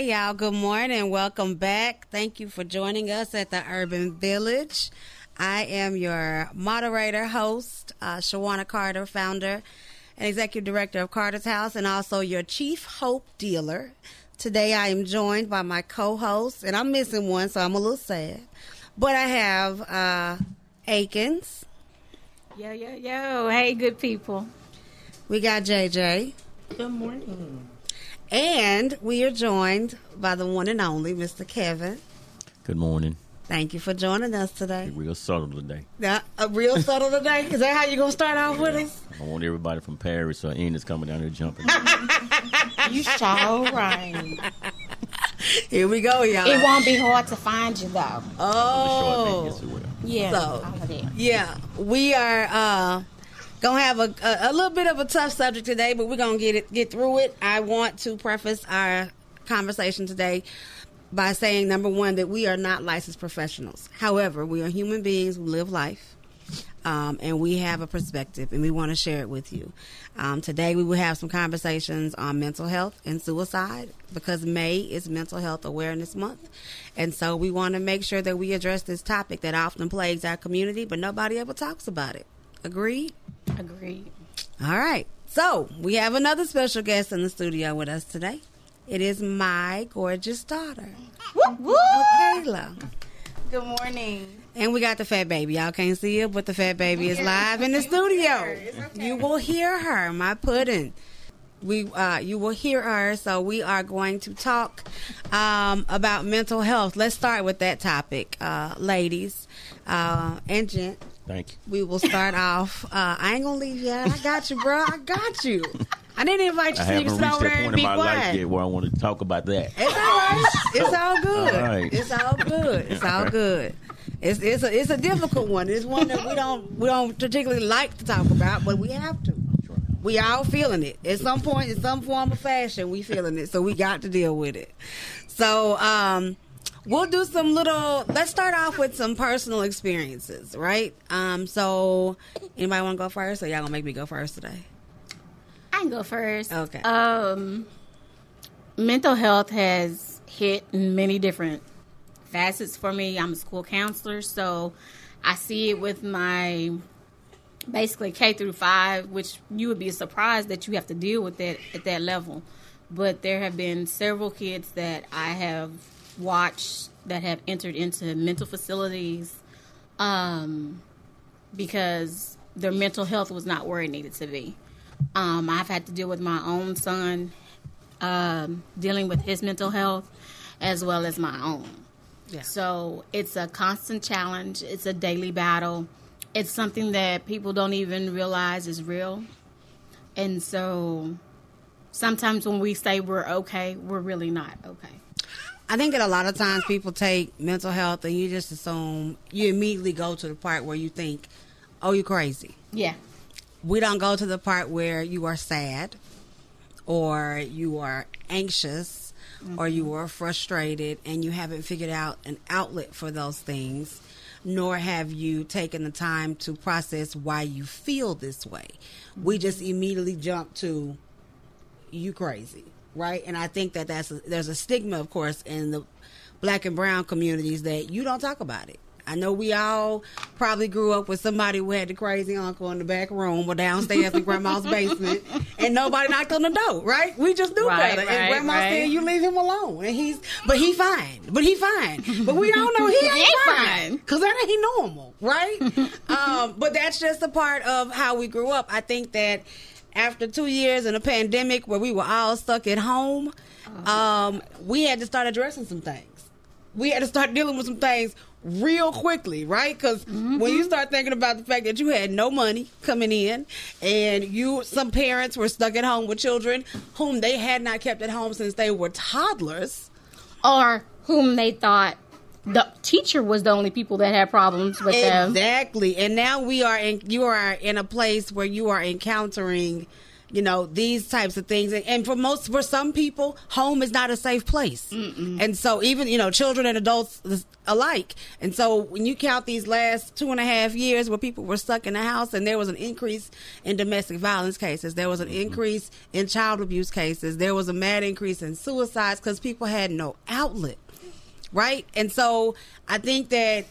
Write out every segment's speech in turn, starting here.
Hey, y'all. Good morning. Welcome back. Thank you for joining us at the Urban Village. I am your moderator, host, uh, Shawana Carter, founder and executive director of Carter's House, and also your chief hope dealer. Today, I am joined by my co-host, and I'm missing one, so I'm a little sad. But I have uh, Akins. Yo, yo, yo. Hey, good people. We got JJ. Good morning. And we are joined by the one and only Mr. Kevin. Good morning. Thank you for joining us today. Real subtle today. Yeah, a real subtle today. Is that how you're gonna start off with us? I want everybody from Paris or Enid coming down here jumping. You sure right. Here we go, y'all. It won't be hard to find you though. Oh, yes, it will. Yeah. So- all of that. yeah. We are uh, gonna have a, a a little bit of a tough subject today, but we're gonna get it get through it. I want to preface our conversation today by saying number one that we are not licensed professionals. However, we are human beings who live life. um, and we have a perspective, and we want to share it with you. Um, today, we will have some conversations on mental health and suicide because May is Mental Health Awareness Month, and so we want to make sure that we address this topic that often plagues our community, but nobody ever talks about it. Agreed? Agreed. All right. So we have another special guest in the studio with us today. It is my gorgeous daughter, Woo, woo. Kayla. Good morning. And we got the fat baby. Y'all can't see her, but the fat baby is live in the studio. You will hear her, my pudding. We, uh, you will hear her. So we are going to talk um, about mental health. Let's start with that topic, uh, ladies uh, and gent. Thank you. We will start off. Uh, I ain't gonna leave you. out. I got you, bro. I got you. I didn't invite you I haven't sit reached over that there and point be in my life quiet. yet where I want to talk about that. It's all right. It's all good. All right. It's all good. It's all good. It's it's a it's a difficult one. It's one that we don't we don't particularly like to talk about, but we have to. We all feeling it at some point in some form of fashion. We feeling it, so we got to deal with it. So um, we'll do some little. Let's start off with some personal experiences, right? Um, so anybody want to go first, or y'all gonna make me go first today? I can go first. Okay. Um, mental health has hit many different facets for me. I'm a school counselor, so I see it with my basically K through five, which you would be surprised that you have to deal with that at that level. But there have been several kids that I have watched that have entered into mental facilities um, because their mental health was not where it needed to be. Um, I've had to deal with my own son um, dealing with his mental health as well as my own. Yeah. So it's a constant challenge. It's a daily battle. It's something that people don't even realize is real. And so sometimes when we say we're okay, we're really not okay. I think that a lot of times people take mental health and you just assume you immediately go to the part where you think, "Oh, you're crazy." Yeah. We don't go to the part where you are sad or you are anxious or mm-hmm. you are frustrated and you haven't figured out an outlet for those things nor have you taken the time to process why you feel this way. We mm-hmm. just immediately jump to you crazy, right? And I think that that's a, there's a stigma, of course, in the black and brown communities that you don't talk about it. I know we all probably grew up with somebody who had the crazy uncle in the back room or downstairs in grandma's basement, and nobody knocked on the door, right? We just knew Right, better. right, and grandma right. said, "You leave him alone," and he's, but he fine, but he fine, but we all know he ain't, ain't fine fine. because that ain't normal, right? um, but that's just a part of how we grew up. I think that after two years in a pandemic where we were all stuck at home, um, we had to start addressing some things. We had to start dealing with some things real quickly, right? Because when you start thinking about the fact that you had no money coming in, and you, some parents were stuck at home with children whom they had not kept at home since they were toddlers. Or whom they thought the teacher was the only people that had problems with them. Exactly. And now we are in you are in a place where you are encountering you know these types of things. And, and for most for some people home is not a safe place. And so even you know children and adults alike. And so when you count these last two and a half years where people were stuck in the house and there was an increase in domestic violence cases there was an increase in child abuse cases there was a mad increase in suicides because people had no outlet right? And so i think that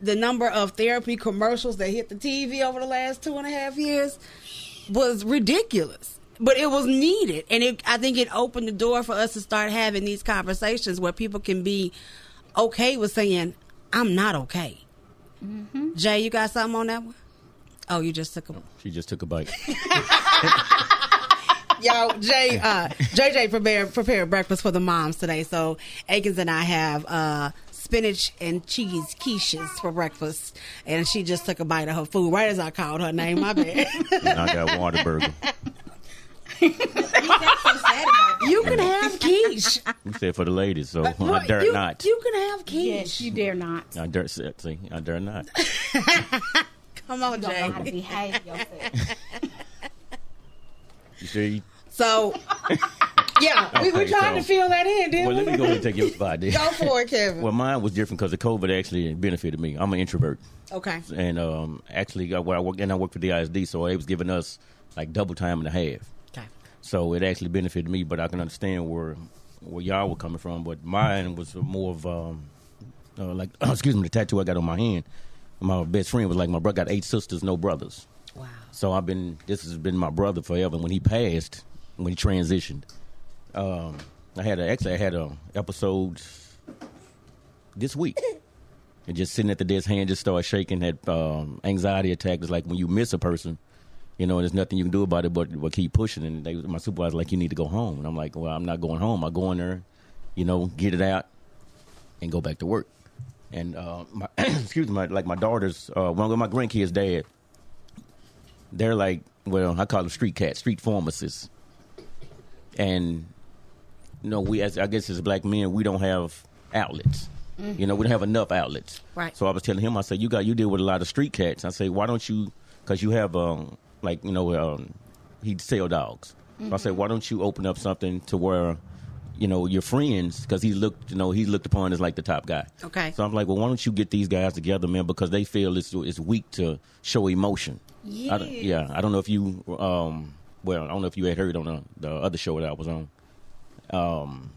the number of therapy commercials that hit the tv over the last two and a half years was ridiculous. But it was needed. And it, i think it opened the door for us to start having these conversations where people can be okay with saying i'm not okay. Mm-hmm. Jay you got something on that one? Oh, you just took a She just took a bite. Yo, Jay, uh, JJ prepared prepared breakfast for the moms today. So Akins and I have uh, spinach and cheese quiches for breakfast, and she just took a bite of her food right as I called her name. My bad. and I got Whataburger. you can have quiche. You said for the ladies, so No, I dare you, not. You can have quiche. Yes, you dare not. I dare see. I dare not. Come on, You don't know how to Jay. behave yourself. You see? So, yeah, we were Okay, trying to fill that in, didn't Well, let me go and take your spot there. Go for it, Kevin. Well, mine was different because the COVID actually benefited me. I'm an introvert, okay. and um, actually, uh, where I work and I work for the ISD, so it was giving us like double time and a half. Okay. So it actually benefited me, but I can understand where where y'all were coming from. But mine was more of um, uh, like excuse me, the tattoo I got on my hand. My best friend was like, my brother got eight sisters, no brothers. Wow. So I've been this has been my brother forever. And when he passed, when he transitioned, um, I had a, actually I had a episode this week. And just sitting at the desk, hand just started shaking. Had um, anxiety attack. It's like when you miss a person, you know, and there's nothing you can do about it but, but keep pushing. And they, my supervisor like, you need to go home. And I'm like, well, I'm not going home. I go in there, you know, get it out, and go back to work. And uh, my excuse me, my, like my daughter's uh, one of my grandkids' dad. They're like, well, I call them street cats, street pharmacists. And you know, we as I guess as black men, we don't have outlets. You know, we don't have enough outlets. Right. So I was telling him, I said, you got you deal with a lot of street cats. I say, why don't you? Because you have um like you know um he sell dogs. So I said, why don't you open up something to where you know your friends because he looked you know he's looked upon as like the top guy. Okay. So I'm like, well, why don't you get these guys together, man? Because they feel it's it's weak to show emotion. I don't- yeah, I don't know if you um well I don't know if you had heard on the, the other show that I was on. Um,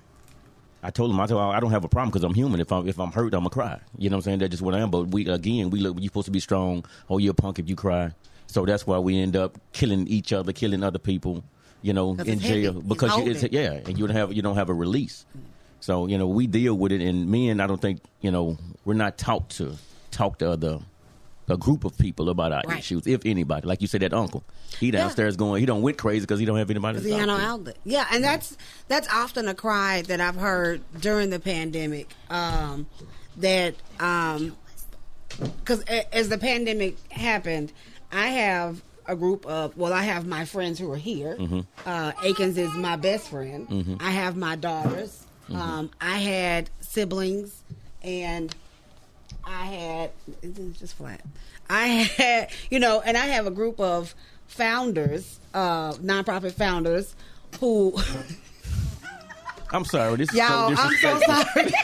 I told him I told him, I don't have a problem because I'm human. If I'm if I'm hurt, I'm gonna cry. You know what I'm saying? That's just what I am. But we again, we look. You're supposed to be strong. Oh, you're a punk if you cry. So that's why we end up killing each other, killing other people. You know, in it's heavy. jail It's because you, it's, yeah, and you don't have you don't have a release. So you know we deal with it, and men, I don't think you know we're not taught to talk to other a group of people about our Right. issues, if anybody. Like you said, that uncle, he downstairs going, he don't went crazy because he don't have anybody. He had no outlet. Yeah, and that's that's often a cry that I've heard during the pandemic. Um, that because as the pandemic happened, I have a group of well, I have my friends who are here. Uh, Akins is my best friend. I have my daughters. Um, I had siblings, and I had it's just flat. I had you know, and I have a group of founders, uh, nonprofit founders who I'm sorry, this is y'all. so I'm so disrespectful. sorry.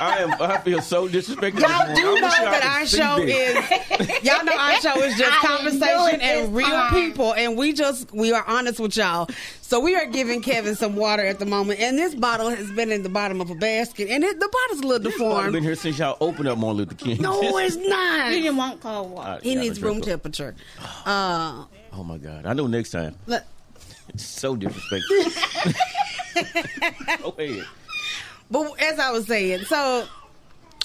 I am. I feel so disrespected. Y'all do morning. know I wish y'all that our show this. is y'all know our show is just I conversation and real time. people and we just we are honest with y'all. So we are giving Kevin some water at the moment and this bottle has been in the bottom of a basket and it, the bottle's a little I've been here since y'all opened up Martin Luther King. No, it's You not. didn't want cold water. I He needs room up. temperature. Uh, Oh my god! I know next time. look, It's so disrespectful. Ahead. But as I was saying, so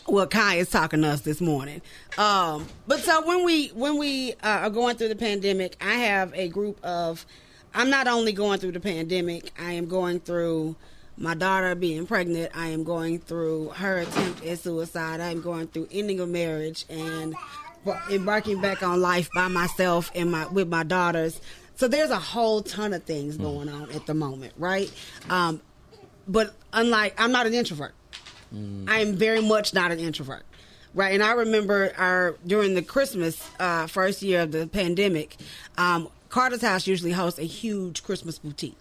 well, Kai is talking to us this morning. Um, but so when we when we uh, are going through the pandemic, I have a group of. I'm not only going through the pandemic. I am going through my daughter being pregnant. I am going through her attempt at suicide. I am going through ending a marriage and embarking back on life by myself and my with my daughters. So there's a whole ton of things going on at the moment, right? Um, but unlike I'm not an introvert. I am very much not an introvert. Right, and I remember our during the Christmas uh, first year of the pandemic, um, Carter's House usually hosts a huge Christmas boutique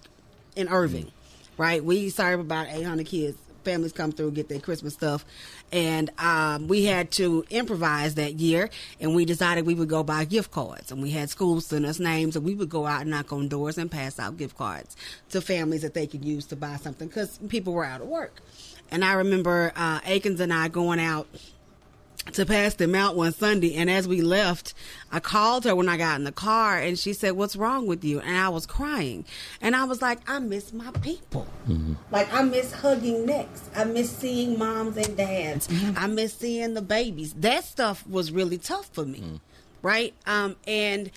in Irving. Right, we serve about eight hundred kids. Families come through get their Christmas stuff, and um, we had to improvise that year. And we decided we would go buy gift cards, and we had schools send us names, and we would go out and knock on doors and pass out gift cards to families that they could use to buy something because people were out of work. And I remember uh, Akins and I going out to pass them out one Sunday. And as we left, I called her when I got in the car and she said, What's wrong with you? And I was crying. And I was like, I miss my people. Mm-hmm. Like, I miss hugging necks. I miss seeing moms and dads. Mm-hmm. I miss seeing the babies. That stuff was really tough for me. Mm. Right? Um, and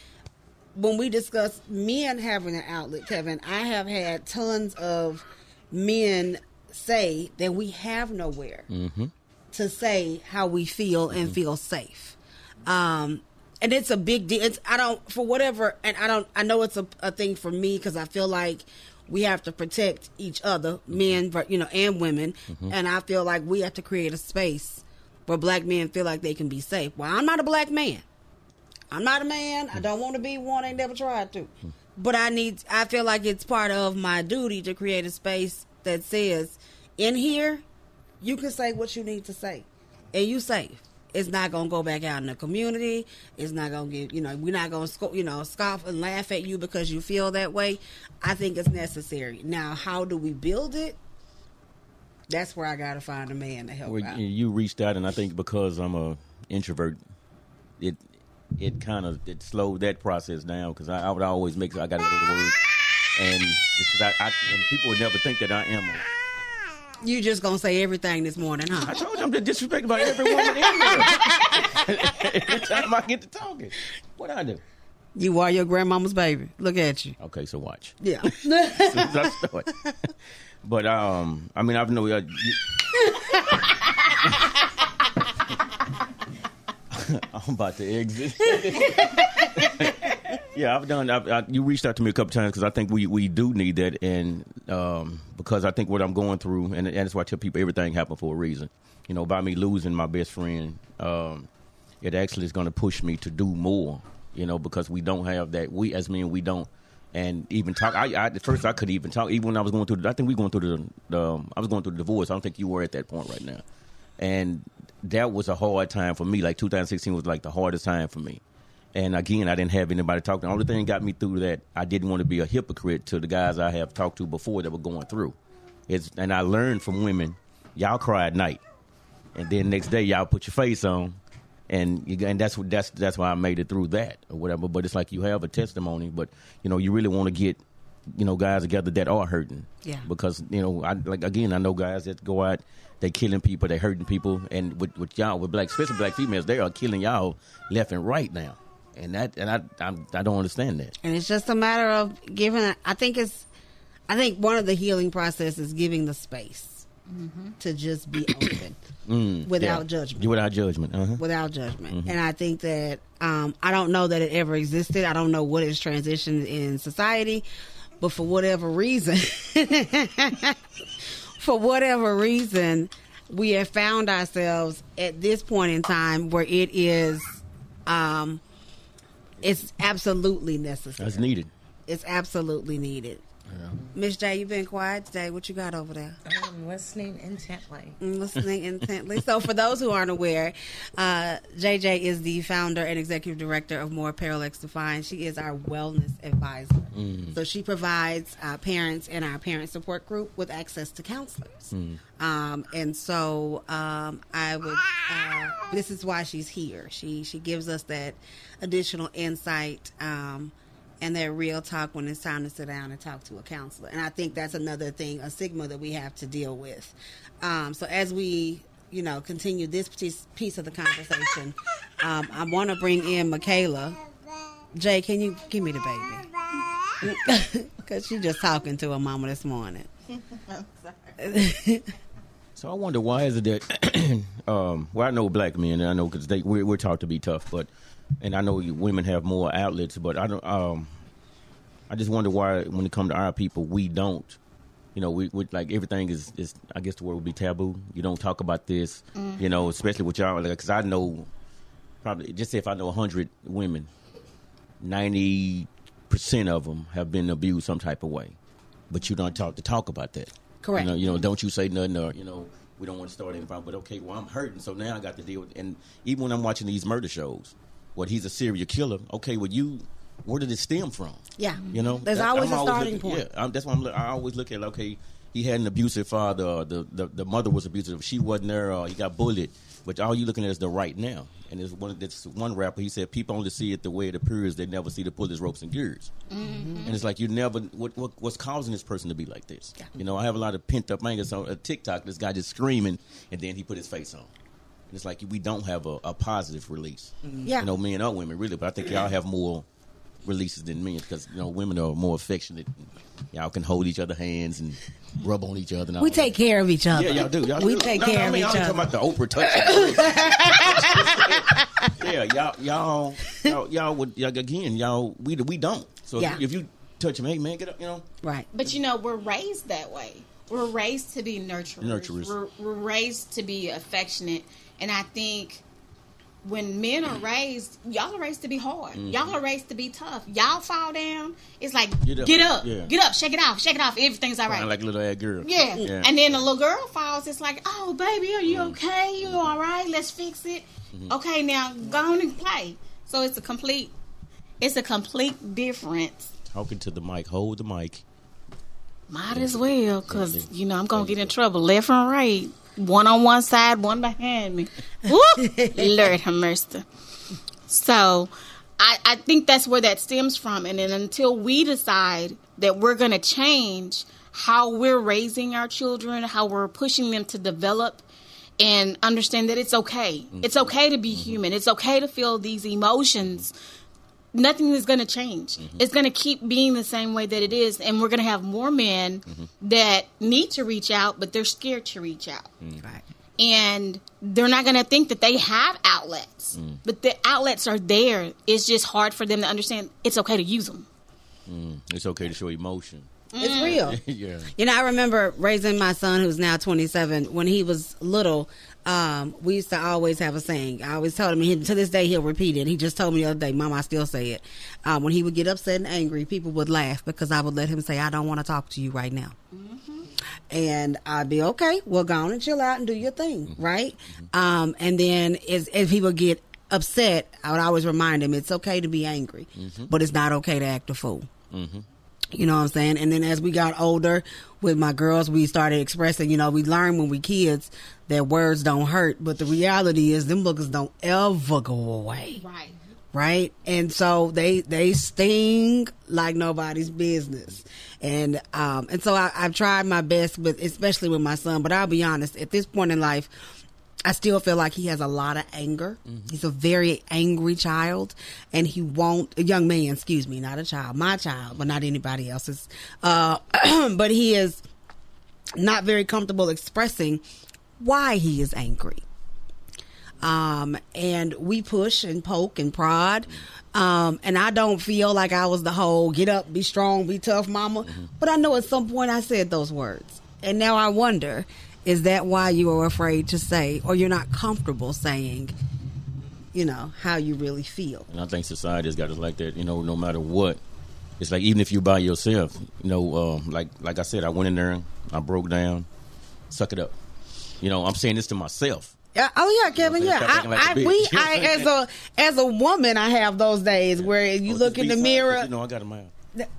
when we discuss men having an outlet, Kevin, I have had tons of men say that we have nowhere mm-hmm. To say how we feel and mm-hmm. feel safe. Um, and it's a big deal. It's I don't for whatever, and I don't. I know it's a, a thing for me because I feel like we have to protect each other, mm-hmm. men, but you know, and women. Mm-hmm. And I feel like we have to create a space where black men feel like they can be safe. Well, I'm not a black man. I'm not a man. I mm. don't want to be one. I ain't never tried to. Mm. But I need. I feel like it's part of my duty to create a space that says, in here, you can say what you need to say, and you safe. It's not gonna go back out in the community. It's not gonna get. You know, we're not gonna sco- you know scoff and laugh at you because you feel that way. I think it's necessary. Now, how do we build it? That's where I gotta find a man to help Well, out. you- you reached out, and I think because I'm a introvert, it it kind of it slowed that process down because I, I would always make sure I got to go to work, and because I, I and people would never think that I am. A, You just gonna say everything this morning, huh? I told you I'm disrespected by every woman in here. every time I get to talking, what I do? You are your grandmama's baby. Look at you. Okay, so watch. Yeah. As soon as I. But um, I mean, I've know. Uh, you, I'm about to exit. Yeah, I've done. I've, I, you reached out to me a couple times because I think we, we do need that, and um, because I think what I'm going through, and, and that's why I tell people everything happened for a reason. You know, by me losing my best friend, um, it actually is going to push me to do more. You know, because we don't have that. We as men, we don't. And even talk. I, I at first I couldn't even talk. Even when I was going through. I think we going through the. the um, I was going through the divorce. I don't think you were at that point right now. And that was a hard time for me. Like 2016 was like the hardest time for me. And again, I didn't have anybody to talk to. The only thing got me through that, I didn't want to be a hypocrite to the guys I have talked to before that were going through. It's, and I learned from women, y'all cry at night, and then next day y'all put your face on, and you, and that's what that's that's why I made it through that or whatever. But it's like you have a testimony, but you know you really want to get you know guys together that are hurting, Yeah. Because you know I like again I know guys that go out they killing people, they hurting people, and with, with y'all with black especially black females they are killing y'all left and right now, and that and I I'm, I don't understand that. and it's just a matter of giving. I think it's. I think one of the healing process is giving the space to just be open without Yeah. judgment. Without judgment, uh-huh. without judgment. And I think that um, I don't know that it ever existed. I don't know what is transitioned in society, but for whatever reason, for whatever reason, we have found ourselves at this point in time where it is, um, it's absolutely necessary. That's needed. It's absolutely needed. Miss J, you've been quiet today. What you got over there? I'm listening intently. and listening intently. So, for those who aren't aware, uh, JJ is the founder and executive director of More Parallax X Defined. She is our wellness advisor. So, she provides uh, parents and our parent support group with access to counselors. Um, and so, um, I would. Uh, this is why she's here. She she gives us that additional insight. Um, and that real talk when it's time to sit down and talk to a counselor. And I think that's another thing, a stigma that we have to deal with. Um, so as we, you know, continue this piece, of the conversation, um, I want to bring in MyKaylah. Jay, can you give me the baby? Because she's just talking to her mama this morning. So I wonder why is it that? um, well, I know black men, and I know because they we're, we're taught to be tough, but and I know women have more outlets, but I don't. Um, I just wonder why when it comes to our people, we don't you know, we, we like everything is, is I guess the word would be taboo. You don't talk about this, you know, especially with y'all, because I know probably just say if I know hundred women, ninety percent of them have been abused some type of way, but you don't talk to talk about that. Correct. You know, you know, don't you say nothing or you know. We don't want to start any problem, but okay, well, I'm hurting, so now I got to deal with. And even when I'm watching these murder shows, what he's a serial killer. Okay, well, you, where did it stem from? Yeah. You know, There's That- always I'm a starting looking- point. Yeah, I'm, that's why I'm, look- I always look at okay, he had an abusive father, or the, the the mother was abusive, she wasn't there, or he got bullied. But all you looking at is the right now. And there's one this one rapper. He said people only see it the way it appears. They never see the pullers, ropes, and gears. Mm-hmm. And it's like you never. What, what what's causing this person to be like this? You know, I have a lot of pent up anger. So a TikTok, this guy just screaming, and then he put his face on. And it's like we don't have a, a positive release. Yeah. You know, men or women really, but I think y'all have more releases than men because you know women are more affectionate. Y'all can hold each other hands and rub on each other. And all We that. take care of each other. Yeah, y'all do. Y'all we do. take No, care no, I of mean, each I'm talking other. about the Oprah touch. yeah, y'all, y'all, y'all, y'all would y'all, again, y'all. We we don't. So if Yeah. you- if you touch him, hey man, get up. You know. Right. But you know, we're raised that way. We're raised to be nurturers. Nurturers. We're, we're raised to be affectionate. And I think when men are raised, y'all are raised to be hard. Y'all are raised to be tough. Y'all fall down, it's like Mm-hmm. Get get up. up, Yeah. get up, shake it off, shake it off. Everything's all right. Like a little ass girl. yeah. Yeah. And then the little girl falls. It's like, oh baby, are you Mm-hmm. okay? You all right? Let's fix it. Okay, now go on and play. So it's a complete, it's a complete difference. Talking to the mic. Hold the mic. Might as well, cause you know I'm gonna get in trouble left and right. One on one side, one behind me. Woo! Lord have mercy. So, I I think that's where that stems from, and then until we decide that we're gonna change how we're raising our children, how we're pushing them to develop. And understand that it's okay. It's okay to be mm-hmm. human. It's okay to feel these emotions nothing is going to change. Mm-hmm. It's going to keep being the same way that it is, and we're going to have more men mm-hmm. that need to reach out, but they're scared to reach out, mm. Right. and they're not going to think that they have outlets. Mm. But the outlets are there. It's just hard for them to understand. It's okay to use them. Mm. It's okay to show emotion. It's real. yeah. You know, I remember raising my son, who's now 27. When he was little, um, we used to always have a saying. I always told him, he, to this day, he'll repeat it. He just told me the other day, Mom, I still say it. Um, when he would get upset and angry, people would laugh because I would let him say, I don't want to talk to you right now. And I'd be okay. Well, go on and chill out and do your thing, right? Um, and then as, if he would get upset, I would always remind him it's okay to be angry, but it's not okay to act a fool. You know what I'm saying? And then as we got older with my girls, we started expressing, you know, we learned when we kids that words don't hurt, but the reality is them boogers don't ever go away. Right. Right? And so they they sting like nobody's business. And um and so I, I've tried my best with especially with my son, but I'll be honest, at this point in life, I still feel like he has a lot of anger. He's a very angry child, and he won't a young man. Excuse me, not a child, my child, but not anybody else's. Uh, but he is not very comfortable expressing why he is angry. Um, and we push and poke and prod. Um, and I don't feel like I was the whole get up, be strong, be tough mama. But I know at some point I said those words. And now I wonder, is that why you are afraid to say, or you're not comfortable saying, you know, how you really feel? And I think society's got us like that. You know, no matter what, it's like even if you're by yourself. You know, um, like like I said, I went in there, I broke down, suck it up. You know, I'm saying this to myself. Yeah, oh yeah, Kevin. You know Yeah, I'm saying? Stop I, I, like a we. I, as a as a woman, I have those days where you Oh, look in the mirror. You know, I got a mouth.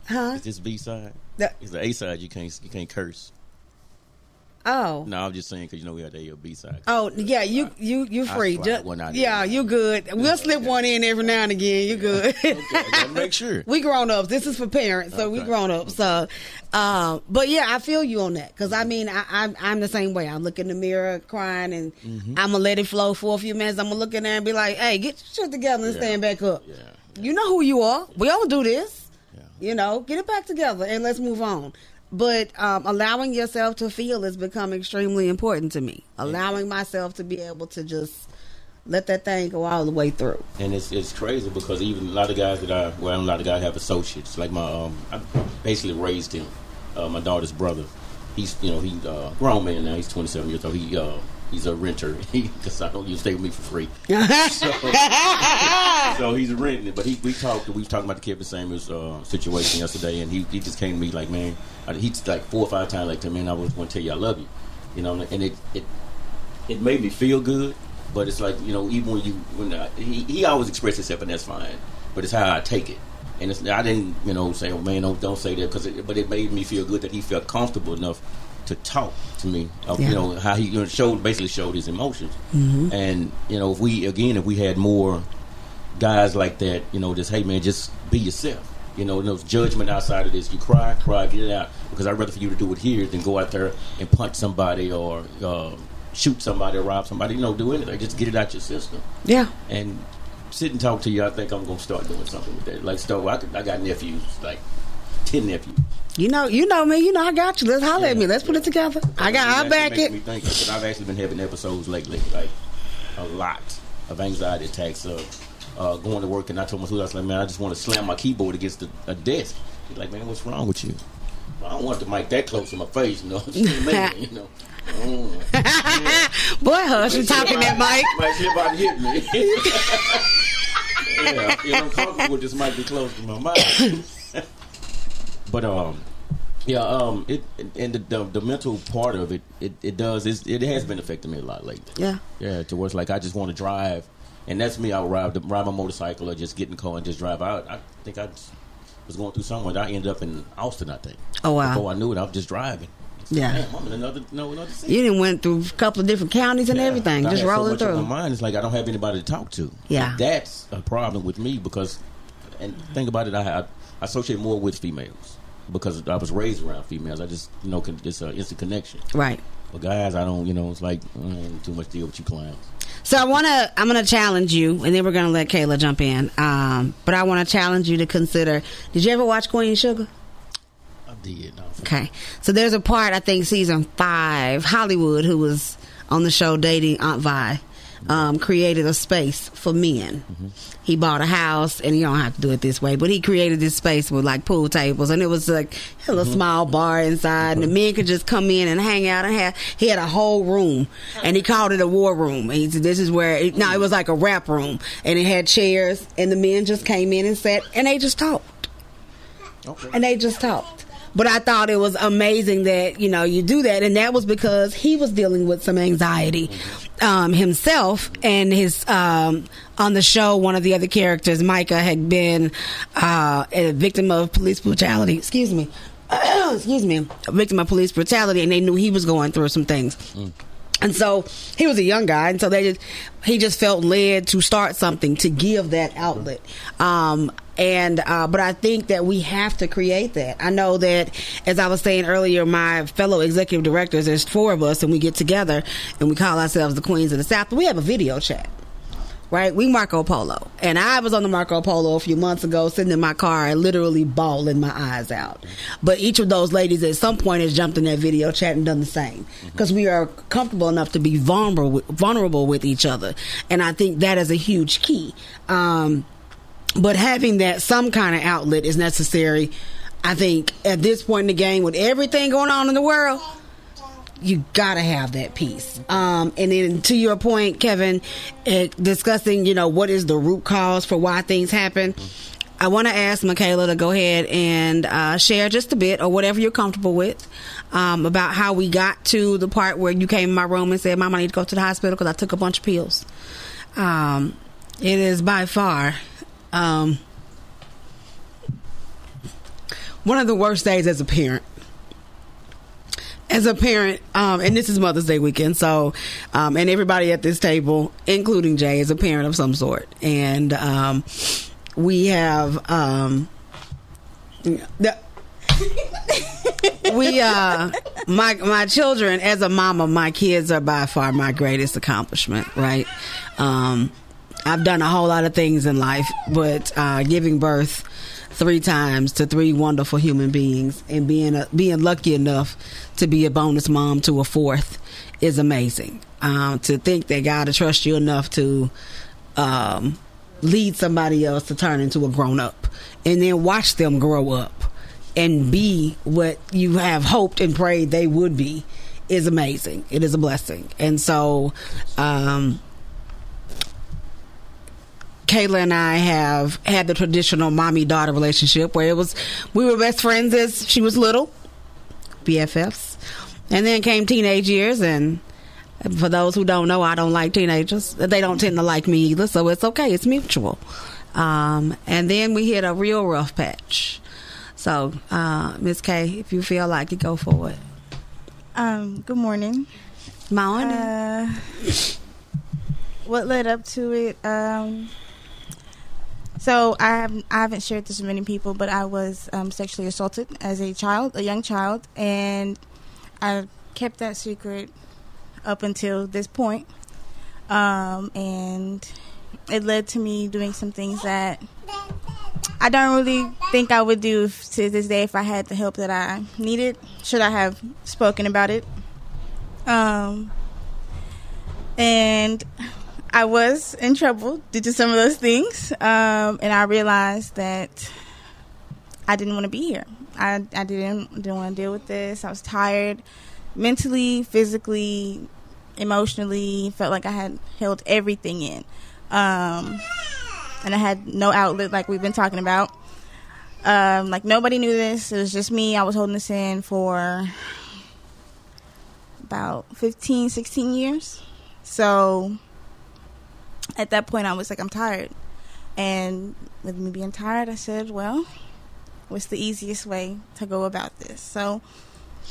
huh? Is this B side? The- It's the A side. You can't you can't curse. Oh, No, I'm just saying because you know we had the A or B side. Oh yeah, you you you free. slide Ju- one out yeah, you good. We'll slip one in every now and again. You good. Okay, make sure. we grown ups. This is for parents, so we grown ups. So, uh, but yeah, I feel you on that because I mean, I, I'm I'm the same way. I look in the mirror crying, and Mm-hmm. I'm gonna let it flow for a few minutes. I'm gonna look in there and be like, "Hey, get your shit together and Yeah. stand back up." Yeah, You know who you are. We all do this. yeah. You know, get it back together and let's move on. But um, allowing yourself to feel has become extremely important to me. Allowing myself to be able to just let that thing go all the way through. And it's it's crazy because even a lot of guys that I well, a lot of guys have associates. Like my um, I basically raised him, uh, my daughter's brother. he's you know he uh, grown man now. He's 27 years old. He uh, he's a renter because I don't you stay with me for free. so, so he's renting it. But he we talked. We was talking about the Kevin Samuels uh, situation yesterday, and he, he just came to me like, man, he's like four or five times like, to man, I was going to tell you I love you, you know, and it it it made me feel good. But it's like you know, even when you when I, he he always expressed himself, and that's fine. But it's how I take it. And it's, I didn't, you know, say, "Oh man, don't don't say that," because but it made me feel good that he felt comfortable enough to talk to me. Of, Yeah. You know how he you know, showed basically showed his emotions. Mm-hmm. And you know, if we again, if we had more guys like that, you know, just hey man, just be yourself. You know, no judgment outside of this. You cry, cry, get it out. Because I'd rather for you to do it here than go out there and punch somebody or uh, shoot somebody or rob somebody. You know, do anything. Just get it out your system Yeah. and sit and talk to you. I think I'm gonna start doing something with that. Like, so I, could- I got nephews, like nephews. You know, you know me. You know I got you. Let's holler at me. Let's put it together. I got. I back it. Me think, but I've actually been having episodes lately, like a lot of anxiety attacks of uh, going to work. And I told my I was like, man, I just want to slam my keyboard against the, a desk. He's like, man, what's wrong with you? I don't want the mic that close to my face, you know. Maybe, you know. Mm. Boy, hush, you talking that mic. Might see about to hit me. yeah, you know, I'm comfortable with this mic be close to my mouth. But um, yeah, um, it and the, the the mental part of it, it, it does it has been affecting me a lot lately. Yeah. Yeah, to where it's like I just want to drive, and that's me. I'll ride, ride my motorcycle or just get in the car and just drive out. I think I was going through somewhere. I ended up in Austin, I think. Oh, wow. Before I knew it, I was just driving. Yeah. Damn, I'm in another no another city. You didn't went through a couple of different counties and Yeah. everything, I just so rolling much through. My mind is like I don't have anybody to talk to. Yeah. That's a problem with me because, and think about it, I, I associate more with females because I was raised around females. I just you know it's an instant connection. Right. But guys, I don't. You know, it's like mm, too much deal with you clowns. So I want to. I'm going to challenge you, and then we're going to let Kayla jump in. Um, but I want to challenge you to consider. Did you ever watch Queen Sugar? I did. No, Okay. So there's a part I think season five. Hollywood, who was on the show dating Aunt Vi, um, created a space for men. He bought a house, and you don't have to do it this way, but he created this space with like pool tables, and it was like a little small bar inside, and the men could just come in and hang out and have. He had a whole room, and he called it a war room. And he said, "This is where." It, no, it was like a rap room, and it had chairs, and the men just came in and sat, and they just talked Okay. and they just talked. But I thought it was amazing that you know you do that, and that was because he was dealing with some anxiety um, himself, and his um, on the show. One of the other characters, Micah, had been uh, a victim of police brutality. Excuse me, excuse me, a victim of police brutality, and they knew he was going through some things. And so he was a young guy, and so they just he just felt led to start something to give that outlet. Um, and uh, but I think that we have to create that. I know that as I was saying earlier, my fellow executive directors, there's four of us, and we get together and we call ourselves the Queens of the South. We have a video chat right? We Marco Polo. And I was on the Marco Polo a few months ago, sitting in my car and literally bawling my eyes out. But each of those ladies at some point has jumped in that video chat and done the same. Because we are comfortable enough to be vulnerable with, vulnerable with each other. And I think that is a huge key. Um, but having that some kind of outlet is necessary. I think at this point in the game, with everything going on in the world, you gotta have that piece. Um, and then to your point, Kevin, uh, discussing, you know, what is the root cause for why things happen. I want to ask MyKaylah to go ahead and uh, share just a bit or whatever you're comfortable with um, about how we got to the part where you came in my room and said, Mom, I need to go to the hospital because I took a bunch of pills. Um, it is by far um, one of the worst days as a parent as a parent, um, and this is Mother's Day weekend, so um, and everybody at this table, including Jay, is a parent of some sort, and um, we have um, the, we uh my my children as a mama my kids are by far my greatest accomplishment right? Um i've done a whole lot of things in life but uh giving birth three times to three wonderful human beings and being a, being lucky enough to be a bonus mom to a fourth is amazing um to think that god will trust you enough to um lead somebody else to turn into a grown up and then watch them grow up and be what you have hoped and prayed they would be is amazing. It is a blessing. And so, um, Kayla and I have had the traditional mommy daughter relationship where it was we were best friends as she was little, BFFs, and then came teenage years. And for those who don't know, I don't like teenagers. They don't tend to like me either, so it's okay. It's mutual. Um, and then we hit a real rough patch. So, uh, Miss K, if you feel like it, go for it. Um, good morning. Morning. Uh, what led up to it? Um, so I have I haven't shared this with many people, but I was um, sexually assaulted as a child, a young child, and I kept that secret up until this point. Um, and it led to me doing some things that I don't really think I would do to this day if I had the help that I needed. Should I have spoken about it? Um, and I was in trouble due to some of those things. Um, and I realized that I didn't want to be here. I, I didn't didn't want to deal with this. I was tired, mentally, physically, emotionally. Felt like I had held everything in, um, and I had no outlet, like we've been talking about. Um, like nobody knew this. It was just me. I was holding this in for about 15, 16 years. So at that point, I was like, I'm tired. And with me being tired, I said, well, what's the easiest way to go about this? So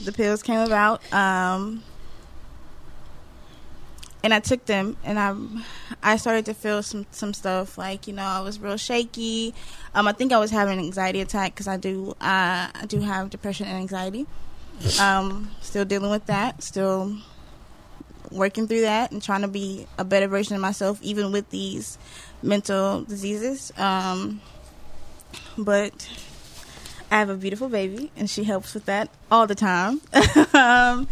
the pills came about. Um, and I took them, and I, I started to feel some some stuff like you know I was real shaky. Um, I think I was having an anxiety attack because I do uh, I do have depression and anxiety. Um, still dealing with that. Still working through that and trying to be a better version of myself, even with these mental diseases. Um, but I have a beautiful baby, and she helps with that all the time. um,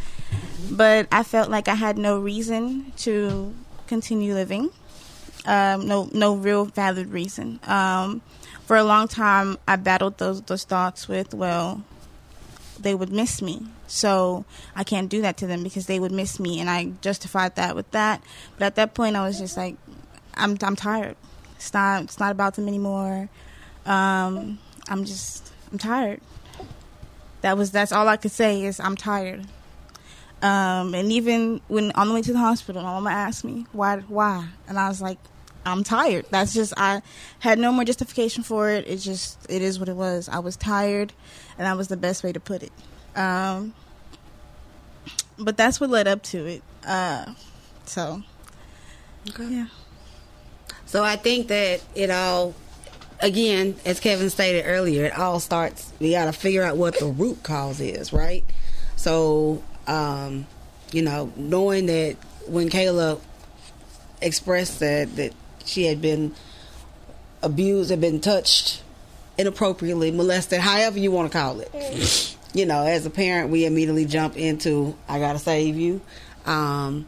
but I felt like I had no reason to continue living. Um, no, no real valid reason. Um, for a long time, I battled those those thoughts with, well, they would miss me, so I can't do that to them because they would miss me, and I justified that with that. But at that point, I was just like, I'm I'm tired. It's not it's not about them anymore. Um, I'm just I'm tired. That was that's all I could say is I'm tired. Um, and even when on the way to the hospital, my mama asked me why, why, and I was like, I'm tired. That's just I had no more justification for it. It just it is what it was. I was tired, and that was the best way to put it. Um, but that's what led up to it. Uh, so, okay. yeah. So I think that it all, again, as Kevin stated earlier, it all starts. We got to figure out what the root cause is, right? So, um, you know, knowing that when Kayla expressed that that she had been abused, had been touched inappropriately, molested, however you want to call it. You know, as a parent, we immediately jump into "I gotta save you," um,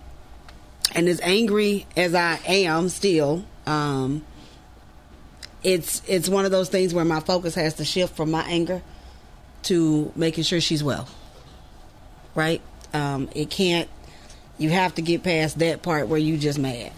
and as angry as I am still, um, it's it's one of those things where my focus has to shift from my anger to making sure she's well. Right? Um, it can't. You have to get past that part where you just mad.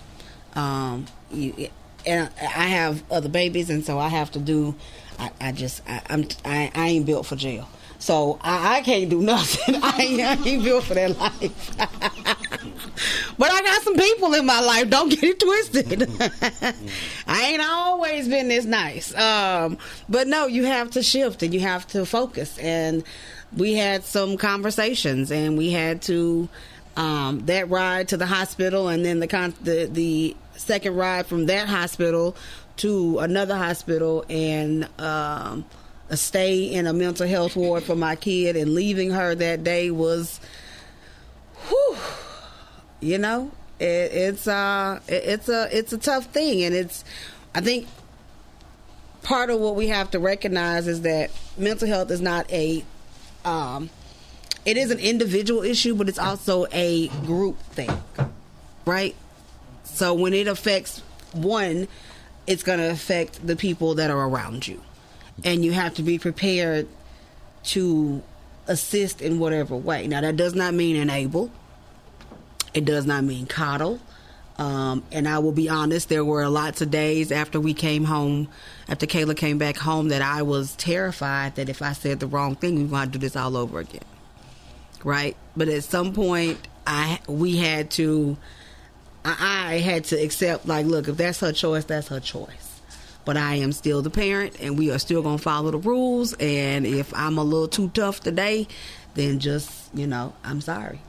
Um, you and I have other babies, and so I have to do. I, I just I, I'm I, I ain't built for jail, so I, I can't do nothing. I ain't, I ain't built for that life. but I got some people in my life. Don't get it twisted. I ain't always been this nice. Um, but no, you have to shift and you have to focus. And we had some conversations, and we had to um, that ride to the hospital, and then the con- the the second ride from that hospital to another hospital, and um, stay in a mental health ward for my kid, and leaving her that day was, whew, you know, it, it's uh, it, it's a it's a tough thing, and it's I think part of what we have to recognize is that mental health is not a um, it is an individual issue, but it's also a group thing, right? So when it affects one, it's going to affect the people that are around you, and you have to be prepared to assist in whatever way. Now, that does not mean enable. It does not mean coddle. Um, and I will be honest, there were lots of days after we came home, after Kayla came back home, that I was terrified that if I said the wrong thing, we were going to do this all over again. Right? But at some point, I we had to, I, I had to accept, like, look, if that's her choice, that's her choice. But I am still the parent, and we are still going to follow the rules. And if I'm a little too tough today, then just, you know, I'm sorry.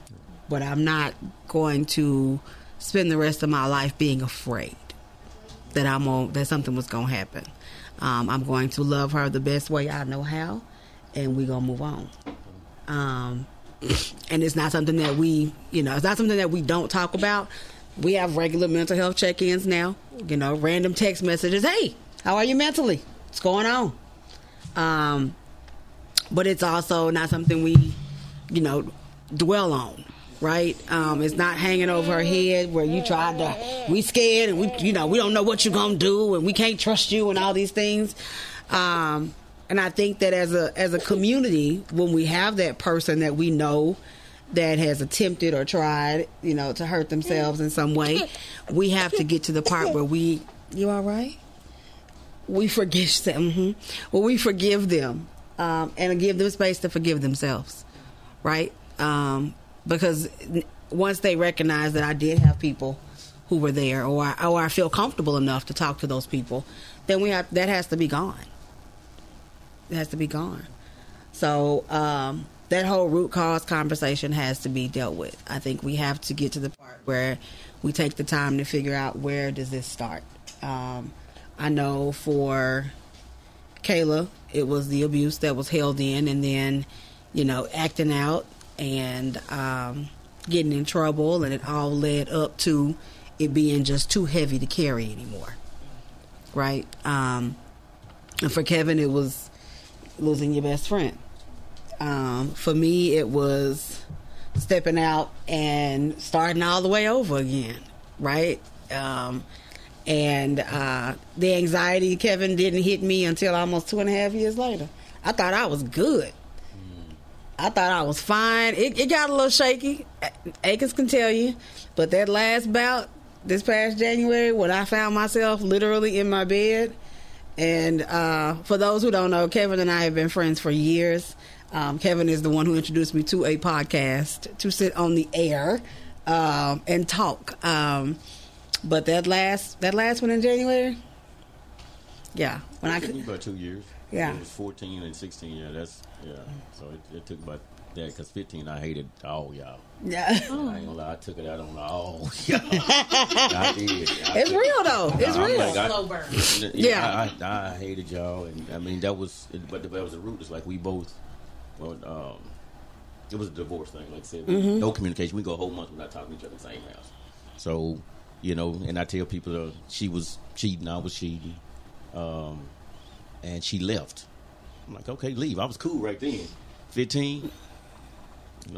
But I'm not going to spend the rest of my life being afraid that I'm on, that something was going to happen. Um, I'm going to love her the best way I know how, and we're going to move on. Um, and it's not something that we, you know, it's not something that we don't talk about. We have regular mental health check-ins now. You know, random text messages. Hey, how are you mentally? What's going on? Um, but it's also not something we, you know, dwell on. Right? Um, it's not hanging over her head where you tried to. We scared and we, you know, we don't know what you're gonna do and we can't trust you and all these things. Um, and I think that as a as a community, when we have that person that we know that has attempted or tried, you know, to hurt themselves in some way, we have to get to the part where we, you all right? We forgive them. hmm Well, we forgive them um, and give them space to forgive themselves, right? Um, because once they recognize that I did have people who were there, or I, or I feel comfortable enough to talk to those people, then we have that has to be gone. It has to be gone. So um, that whole root cause conversation has to be dealt with. I think we have to get to the part where we take the time to figure out where does this start. Um, I know for Kayla, it was the abuse that was held in, and then you know acting out and um, getting in trouble, and it all led up to it being just too heavy to carry anymore. Right? Um, and for Kevin, it was losing your best friend. Um, for me, it was stepping out and starting all the way over again, right? Um, and uh, the anxiety, Kevin, didn't hit me until almost two and a half years later. I thought I was good. I thought I was fine. It, it got a little shaky. Akins can tell you. But that last bout, this past January, when I found myself literally in my bed, and uh, for those who don't know, Kevin and I have been friends for years. Um, Kevin is the one who introduced me to a podcast to sit on the air um, and talk. Um, but that last that last one in January, yeah, when I It took could, me about two years. Yeah. It was 14 and 16. Yeah, that's, yeah. So it, it took about that because 15, I hated all y'all. yeah, I ain't gonna lie, I took it out on all y'all. I did. I it's took- real though. It's I'm real. like, I- Slow burn. Yeah, Yeah. I, I hated y'all, and I mean that was, but that was the root. It's like we both, well, um, it was a divorce thing. Like I said, Mm-hmm. no communication. We go a whole month without talking to each other in the same house. So, you know, and I tell people uh, she was cheating, I was cheating, um, and she left. I'm like, okay, leave. I was cool right then. Fifteen.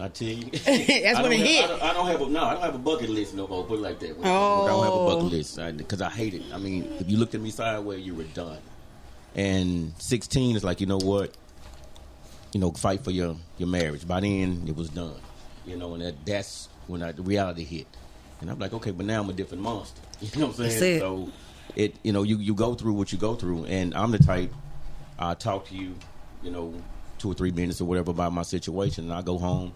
I tell you, That's I when it have- hit. I don't, I don't have a no. I don't have a bucket list no more. Put it like that. Oh, I don't have Oh. a bucket list because I, hate it. I mean, if you looked at me sideways, you were done. And sixteen is like, you know what? You know, fight for your your marriage. By then, it was done. You know, and that that's when I, the reality hit. And I'm like, okay, but now I'm a different monster. You know what I'm saying? It. So it, you know, you you go through what you go through, and I'm the type. I talk to you, you know, two or three minutes or whatever about my situation, and I go home.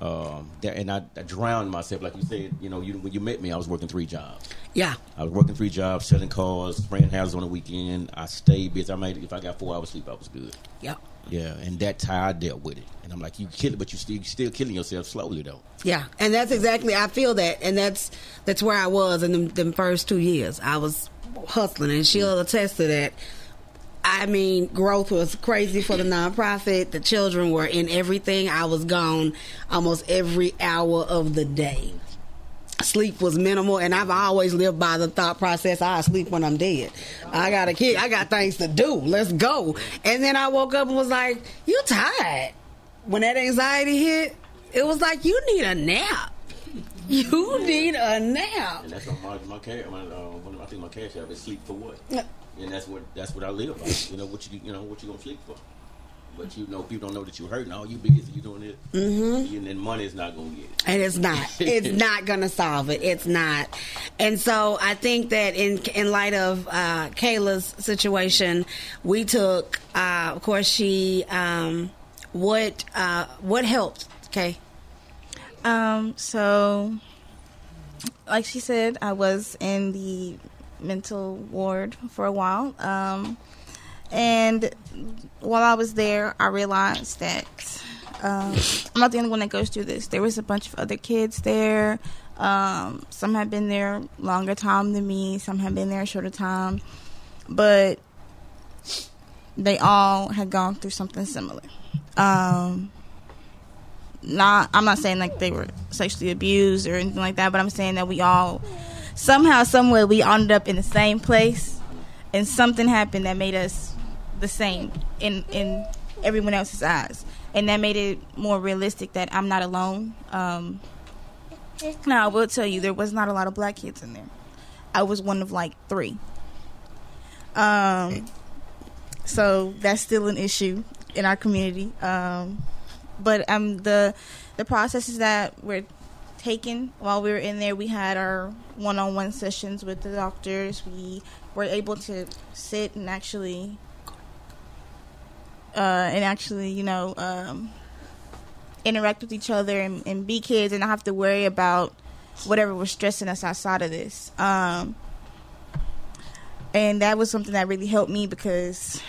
Um, and I, I drowned myself, like you said. You know, you, when you met me, I was working three jobs. Yeah, I was working three jobs, selling cars, spraying houses on the weekend. I stayed busy. I made if I got four hours sleep, I was good. yeah, Yeah, and that's how I dealt with it. And I'm like, you kill it, but you still still killing yourself slowly though. yeah. And that's exactly. I feel that, and that's that's where I was in them, them first two years. I was hustling, and she'll mm. attest to that. I mean, growth was crazy for the nonprofit. The children were in everything. I was gone almost every hour of the day. Sleep was minimal, and I've always lived by the thought process: I sleep when I'm dead. I got a kid. I got things to do. Let's go. And then I woke up and was like, "You tired?" When that anxiety hit, it was like, "You need a nap. You need a nap." And that's on my my cash. My, uh, I think my cash app is sleep for what? Yeah. And that's what that's what I live by. You know what you you know what you gonna sleep for? But you know, people don't know that you're hurting. All you busy, you doing it, mm-hmm. and then money is not gonna get it. And it's not. It's not going to solve it. It's not. And so I think that in in light of uh, Kayla's situation, we took. Uh, of course, she. Um, what uh, what helped? Okay. Um, so, like she said, I was in the mental ward for a while. Um, and while I was there, I realized that um, I'm not the only one that goes through this. There was a bunch of other kids there. Um, some have been there longer time than me. Some have been there a shorter time, but they all had gone through something similar. Um, not, I'm not saying like they were sexually abused or anything like that, but I'm saying that we all somehow, somewhere, we ended up in the same place, and something happened that made us the same in in everyone else's eyes, and that made it more realistic that I'm not alone. Um, now, I will tell you, there was not a lot of black kids in there. I was one of like three. Um, so that's still an issue in our community. Um, but um, the the processes that were taken while we were in there, we had our one-on-one sessions with the doctors. We were able to sit and actually, uh, and actually, you know, um, interact with each other and, and be kids, and not have to worry about whatever was stressing us outside of this. Um, and that was something that really helped me because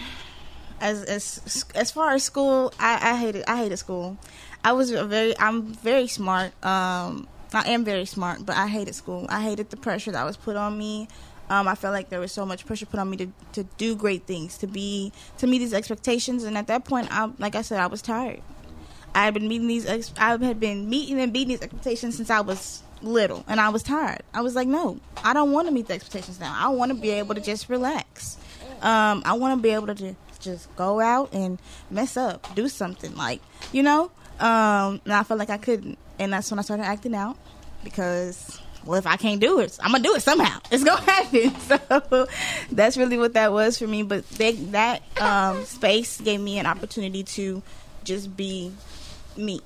as as as far as school, I, I hated I hated school. I was very I'm very smart. Um, I am very smart, but I hated school. I hated the pressure that was put on me. Um, I felt like there was so much pressure put on me to, to do great things, to be to meet these expectations, and at that point, I like I said, I was tired. I had been meeting these ex- I had been meeting and beating these expectations since I was little, and I was tired. I was like, no, I don't want to meet the expectations now. I want to be able to just relax. Um, I want to be able to just, go out and mess up, do something like you know. Um, and I felt like I couldn't, and that's when I started acting out because well, if I can't do it, I'm gonna do it somehow. It's gonna happen. So that's really what that was for me. But they, that um, space gave me an opportunity to just be me.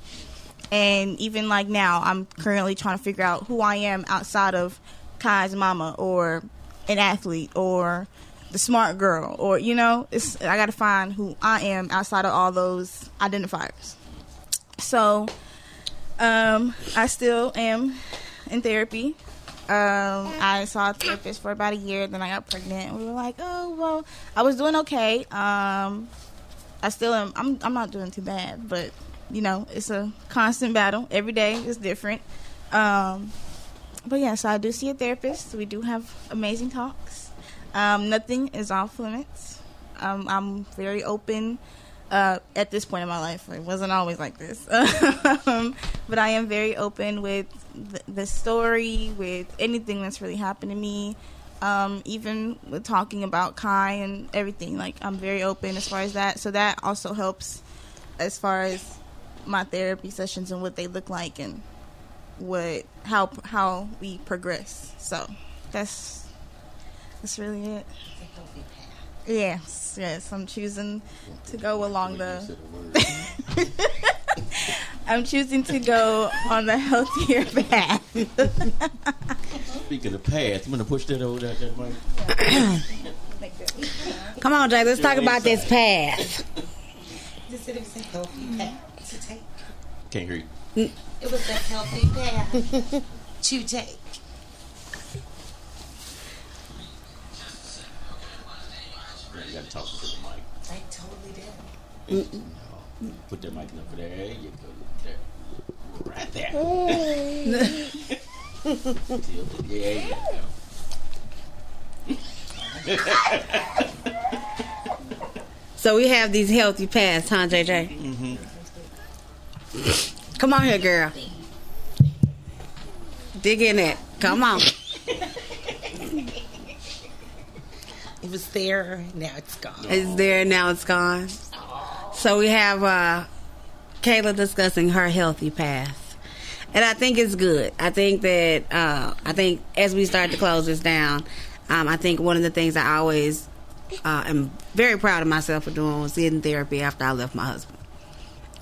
And even like now, I'm currently trying to figure out who I am outside of Kai's mama or an athlete or the smart girl or you know, it's I got to find who I am outside of all those identifiers. So, um, I still am in therapy. Um, I saw a therapist for about a year. Then I got pregnant. We were like, oh well, I was doing okay. Um, I still am. I'm. I'm not doing too bad, but you know, it's a constant battle. Every day is different. Um, but yeah, so I do see a therapist. We do have amazing talks. Um, nothing is off limits. Um, I'm very open uh, at this point in my life. It wasn't always like this. um, but I am very open with the, the, story, with anything that's really happened to me, um, even with talking about Kai and everything. Like, I'm very open as far as that. So that also helps as far as my therapy sessions and what they look like and what how how we progress. So that's that's really it. Yes, yes. I'm choosing to go along the. I'm choosing to go on the healthier path. Speaking of path, I'm gonna push that over there. Come on, Jay. Let's talk about this path. This is a healthy path to take. Can't hear you. It was a healthy path to take. You gotta talk to the mic. I totally did. Put that mic up there. There you go. There. Right there. yeah, yeah. So we have these healthy paths, huh, JJ? Mm-hmm. Come on here, girl. Dig in it. Come on. It was there, now it's gone. It's there now. It's gone. So we have uh, Kayla discussing her healthy path, and I think it's good. I think that uh, I think as we start to close this down, um, I think one of the things I always uh, am very proud of myself for doing was getting therapy after I left my husband.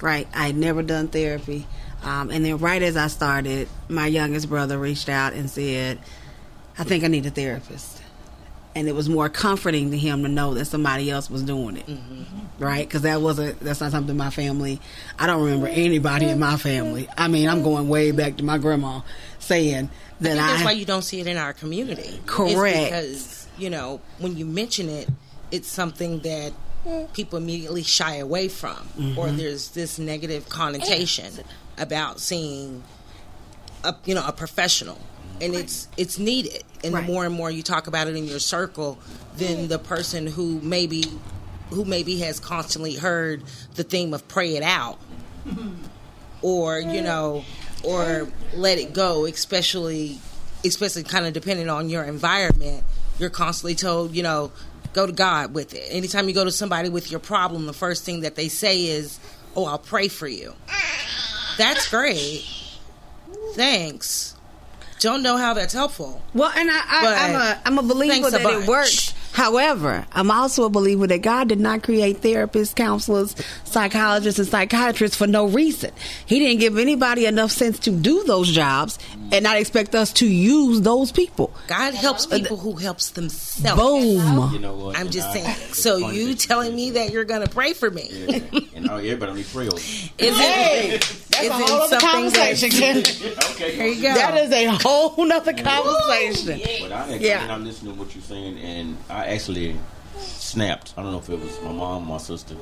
Right, I had never done therapy, um, and then right as I started, my youngest brother reached out and said, "I think I need a therapist." And it was more comforting to him to know that somebody else was doing it, right? Because that wasn't that's not something my family. I don't remember anybody in my family. I mean, I'm going way back to my grandma saying that I think that's I why you don't see it in our community. It's Correct. because, you know, when you mention it, it's something that people immediately shy away from. Mm-hmm. Or there's this negative connotation about seeing a you know, a professional. And it's it's needed. And Right. the more and more you talk about it in your circle, then the person who maybe who maybe has constantly heard the theme of pray it out mm-hmm. or you know or let it go especially especially kind of depending on your environment you're constantly told you know go to god with it. Anytime you go to somebody with your problem the first thing that they say is oh i'll pray for you. That's great. Thanks don't know how that's helpful Well, and I, I, I'm a I'm a believer a that it works. However, I'm also a believer that God did not create therapists, counselors, psychologists, and psychiatrists for no reason. He didn't give anybody enough sense to do those jobs and not expect us to use those people. god helps uh, people who helps themselves Boom. You know what? i'm and just I- saying so you telling me that you're gonna pray for me Yeah, and oh, everybody only pray over. is it That's is a it whole other something that- conversation. okay. there you go that is a whole nother conversation. But I actually, Yeah. and I'm listening to what you're saying, and I actually snapped. I don't know if it was my mom, my sister.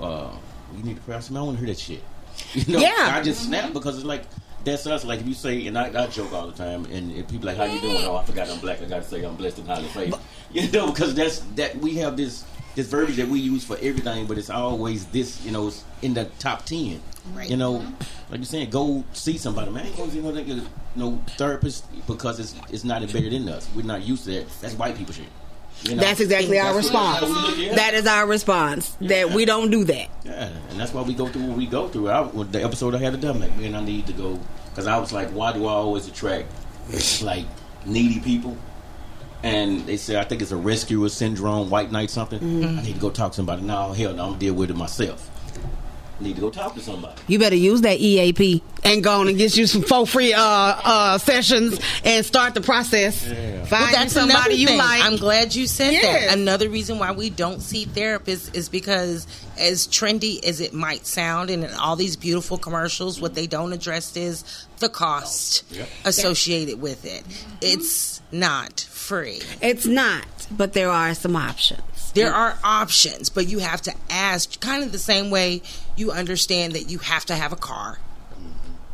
Uh, you need to pray. I said, man, I want to hear that shit. You know, Yeah. I just snapped because it's like that's us. Like if you say, and I, I joke all the time, and if people like, "How you doing?" Oh, I forgot I'm black. I got to say I'm blessed and highly favored. You know, because that's that we have this this verbiage that we use for everything, but it's always this. You know, it's in the top ten. Right. You know, like you're saying, go see somebody. Man, I to see no, nigga- no therapist because it's it's not embedded in us. We're not used to that. That's white people shit. You know? That's exactly our That's what- response. how we look at it. That is our response. That we don't do that. Yeah, and that's why we go through what we go through. I, the episode I had to done, like, man, I need to go because I was like, why do I always attract like needy people? And they said, I think it's a rescuer syndrome, white knight something. Mm-hmm. I need to go talk to somebody. No, hell no, I'm gonna deal with it myself. I need to go talk to somebody. You better use that EAP and go on and get you some four free uh, uh, sessions and start the process. Yeah. Find Well, that's somebody you thing. like. I'm glad you said Yes. that. Another reason why we don't see therapists is because, as trendy as it might sound, and in all these beautiful commercials, what they don't address is the cost Yep. associated with it. It's not free. it's not, but there are some options. There mm. are options, but you have to ask, kind of the same way you understand that you have to have a car.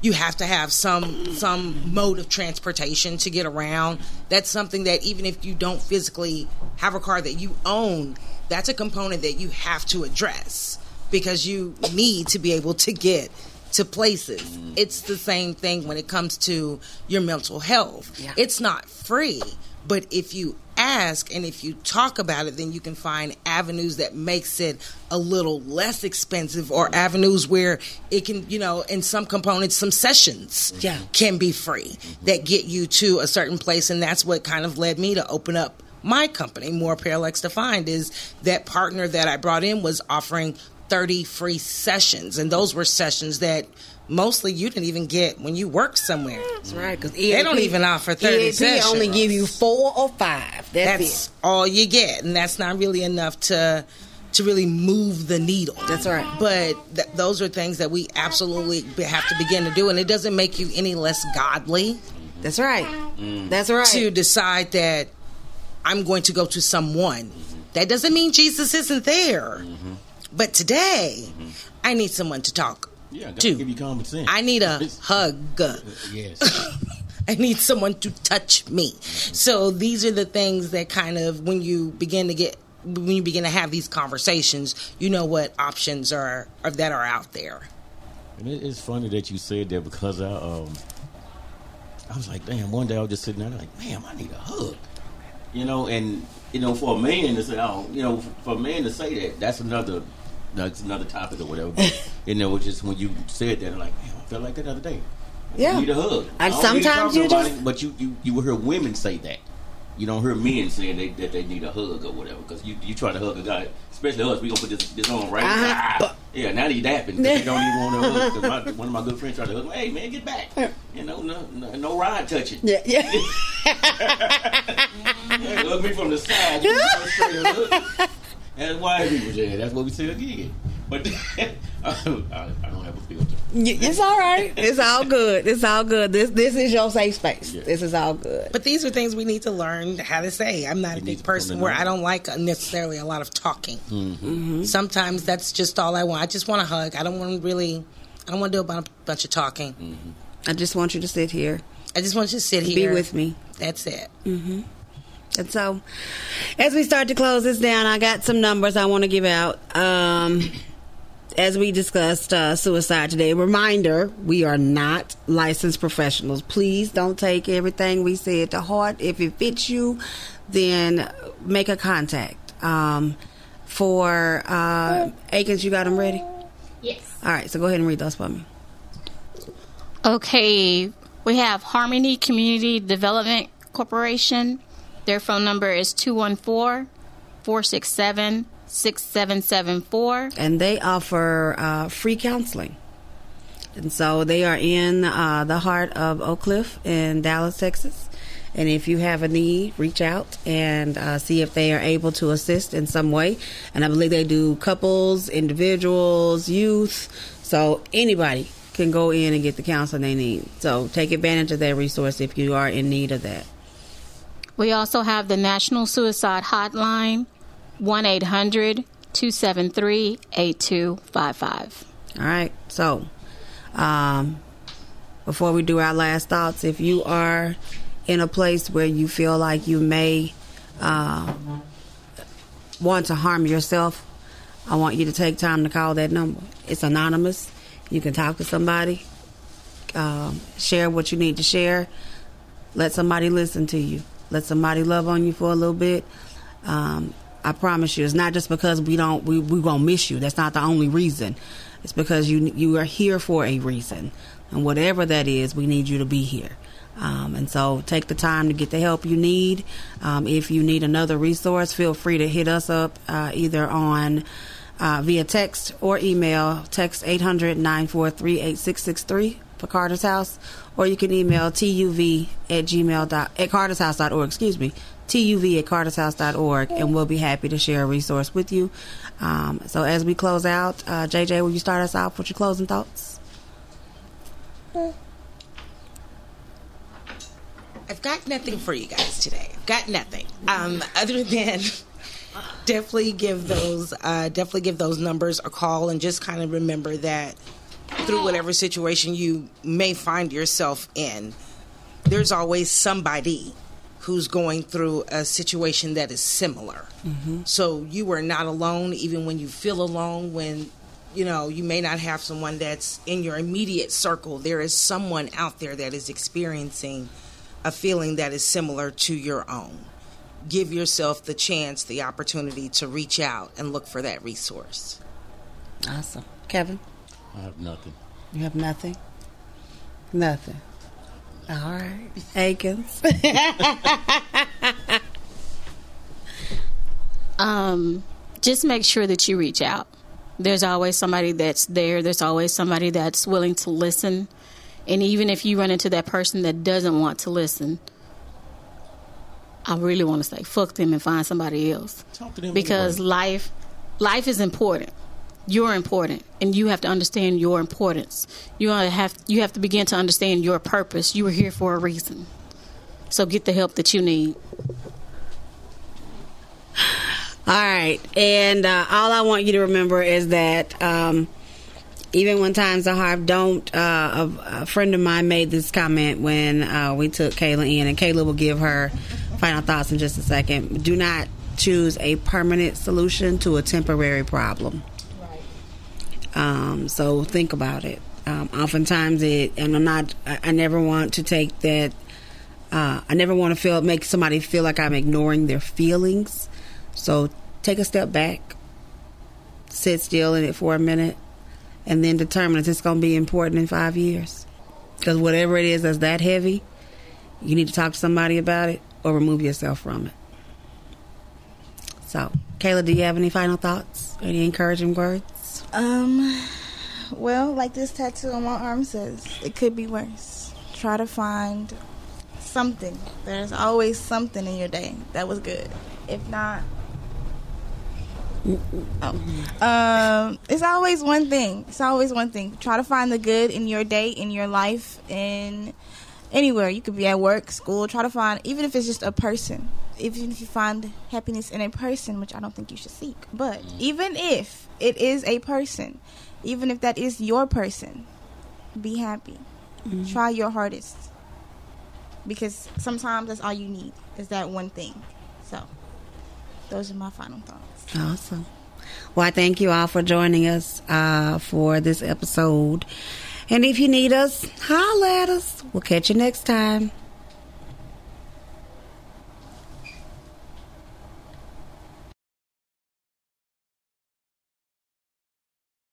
You have to have some some mode of transportation to get around. That's something that even if you don't physically have a car that you own, that's a component that you have to address because you need to be able to get to places. Mm. It's the same thing when it comes to your mental health. Yeah. It's not free, but if you ask and if you talk about it then you can find avenues that makes it a little less expensive or avenues where it can you know in some components some sessions mm-hmm. Yeah. can be free mm-hmm. that get you to a certain place. And that's what kind of led me to open up my company more parallax defined is that partner that i brought in was offering 30 free sessions. And those were sessions that mostly you didn't even get when you work somewhere That's mm. right. Because They don't even offer 30 EAP sessions. only give you four or five. That's, that's it. all you get and that's not really enough to to really move the needle That's right. but th- those are things that we absolutely have to begin to do and it doesn't make you any less godly That's right. Mm. That's right. to decide that i'm going to go to someone that doesn't mean jesus isn't there mm-hmm. but today mm-hmm. i need someone to talk Yeah, gotta give you common sense. i need a hug yes. I need someone to touch me. So these are the things that kind of when you begin to get when you begin to have these conversations, you know what options are, are that are out there. And it's funny that you said that because I um I was like, damn. One day I was just sitting there like, man, I need a hug. You know, and you know, for a man to say, oh, you know, for a man to say that, that's another that's another topic or whatever. But, you know, it's just when you said that, I'm like, man, I felt like that the other day. Yeah. I need a hug. And I don't need to sometimes you just- but you you you will hear women say that. you don't hear men saying they, that they need a hug or whatever because you you try to hug a guy, especially us. We gonna put this this on right. Uh-huh. Ah, yeah, now they dapping. 'cause They don't even want to hug. 'Cause my, one of my good friends tried to hug. me. Hey man, get back. You know, no no, no ride touching. Yeah, yeah. Yeah, hug me from the side. You know. That's why people say that's what we say again. But uh, I, I don't have a filter. It's all right. It's all good. It's all good. This this is your safe space. Yeah. This is all good. But these are things we need to learn how to say. I'm not a You need big person where. I don't like uh, necessarily a lot of talking. Mm-hmm. mm-hmm. Sometimes that's just all I want. I just want to hug. I don't want to really. I don't want to do a bunch of talking. Mm-hmm. I just want you to sit here, I just want you to sit here. be with me. That's it. Mm-hmm. And so, as we start to close this down, I got some numbers I want to give out. Um, as we discussed uh, suicide today, reminder we are not licensed professionals. Please don't take everything we said to heart. If it fits you, then make a contact. Um, for uh, Akins, you got them ready? Yes. All right, so go ahead and read those for me. Okay, we have Harmony Community Development Corporation. Their phone number is 214 467 6774. and they offer uh, free counseling. And so they are in uh, the heart of Oak Cliff in Dallas, Texas. And if you have a need, reach out and uh, see if they are able to assist in some way. And I believe they do couples, individuals, youth. So anybody can go in and get the counseling they need. So take advantage of that resource if you are in need of that. We also have the National Suicide Hotline, 1 800 273 8255. All right. So, um, before we do our last thoughts, if you are in a place where you feel like you may uh, want to harm yourself, I want you to take time to call that number. It's anonymous. You can talk to somebody, um, share what you need to share. Let somebody listen to you. Let somebody love on you for a little bit. Um, I promise you, it's not just because we don't we we gonna miss you. That's not the only reason. It's because you you are here for a reason, and whatever that is, we need you to be here. Um, and so, take the time to get the help you need. Um, if you need another resource, feel free to hit us up uh, either on uh, via text or email. Text 800 943 8663 Carter's House, or you can email tuv at gmail dot at cartershouse.org, excuse me, tuv at cartershouse.org, and we'll be happy to share a resource with you. Um, so as we close out, uh, JJ, will you start us off with your closing thoughts? I've got nothing for you guys today. I've got nothing. Um, other than definitely give those uh, definitely give those numbers a call and just kind of remember that through whatever situation you may find yourself in, there's always somebody who's going through a situation that is similar. Mm-hmm. So you are not alone, even when you feel alone. When you know you may not have someone that's in your immediate circle, there is someone out there that is experiencing a feeling that is similar to your own. Give yourself the chance, the opportunity to reach out and look for that resource. Awesome. Kevin, I have nothing. you have nothing? Nothing. All right. Akins. Um, just make sure that you reach out. There's always somebody that's there. There's always somebody that's willing to listen. And even if you run into that person that doesn't want to listen, I really want to say fuck them and find somebody else. Talk to them Because anyway. life life is important. You're important and you have to understand your importance. You have you have to begin to understand your purpose. You were here for a reason. So get the help that you need. All right. And uh, all I want you to remember is that um, even when times are hard, don't. Uh, a, a friend of mine made this comment when uh, we took Kayla in, and Kayla will give her final thoughts in just a second. Do not choose a permanent solution to a temporary problem. Um, so think about it. Um, oftentimes, it, and I'm not. I, I never want to take that. Uh, I never want to feel make somebody feel like I'm ignoring their feelings. So take a step back, sit still in it for a minute, and then determine if it's going to be important in five years. Because whatever it is that's that heavy, you need to talk to somebody about it. or remove yourself from it. So, Kayla, do you have any final thoughts? Any encouraging words? Um, well, like this tattoo on my arm says, it could be worse. Try to find something. There's always something in your day that was good. If not, oh, um, it's always one thing. It's always one thing. Try to find the good in your day, in your life, in anywhere. You could be at work, school. Try to find, even if it's just a person. Even if you find happiness in a person, which I don't think you should seek, but even if it is a person, even if that is your person, be happy. Try your hardest because sometimes that's all you need is that one thing. So, those are my final thoughts. Awesome. Well, I thank you all for joining us uh, for this episode. And if you need us, holla at us. We'll catch you next time.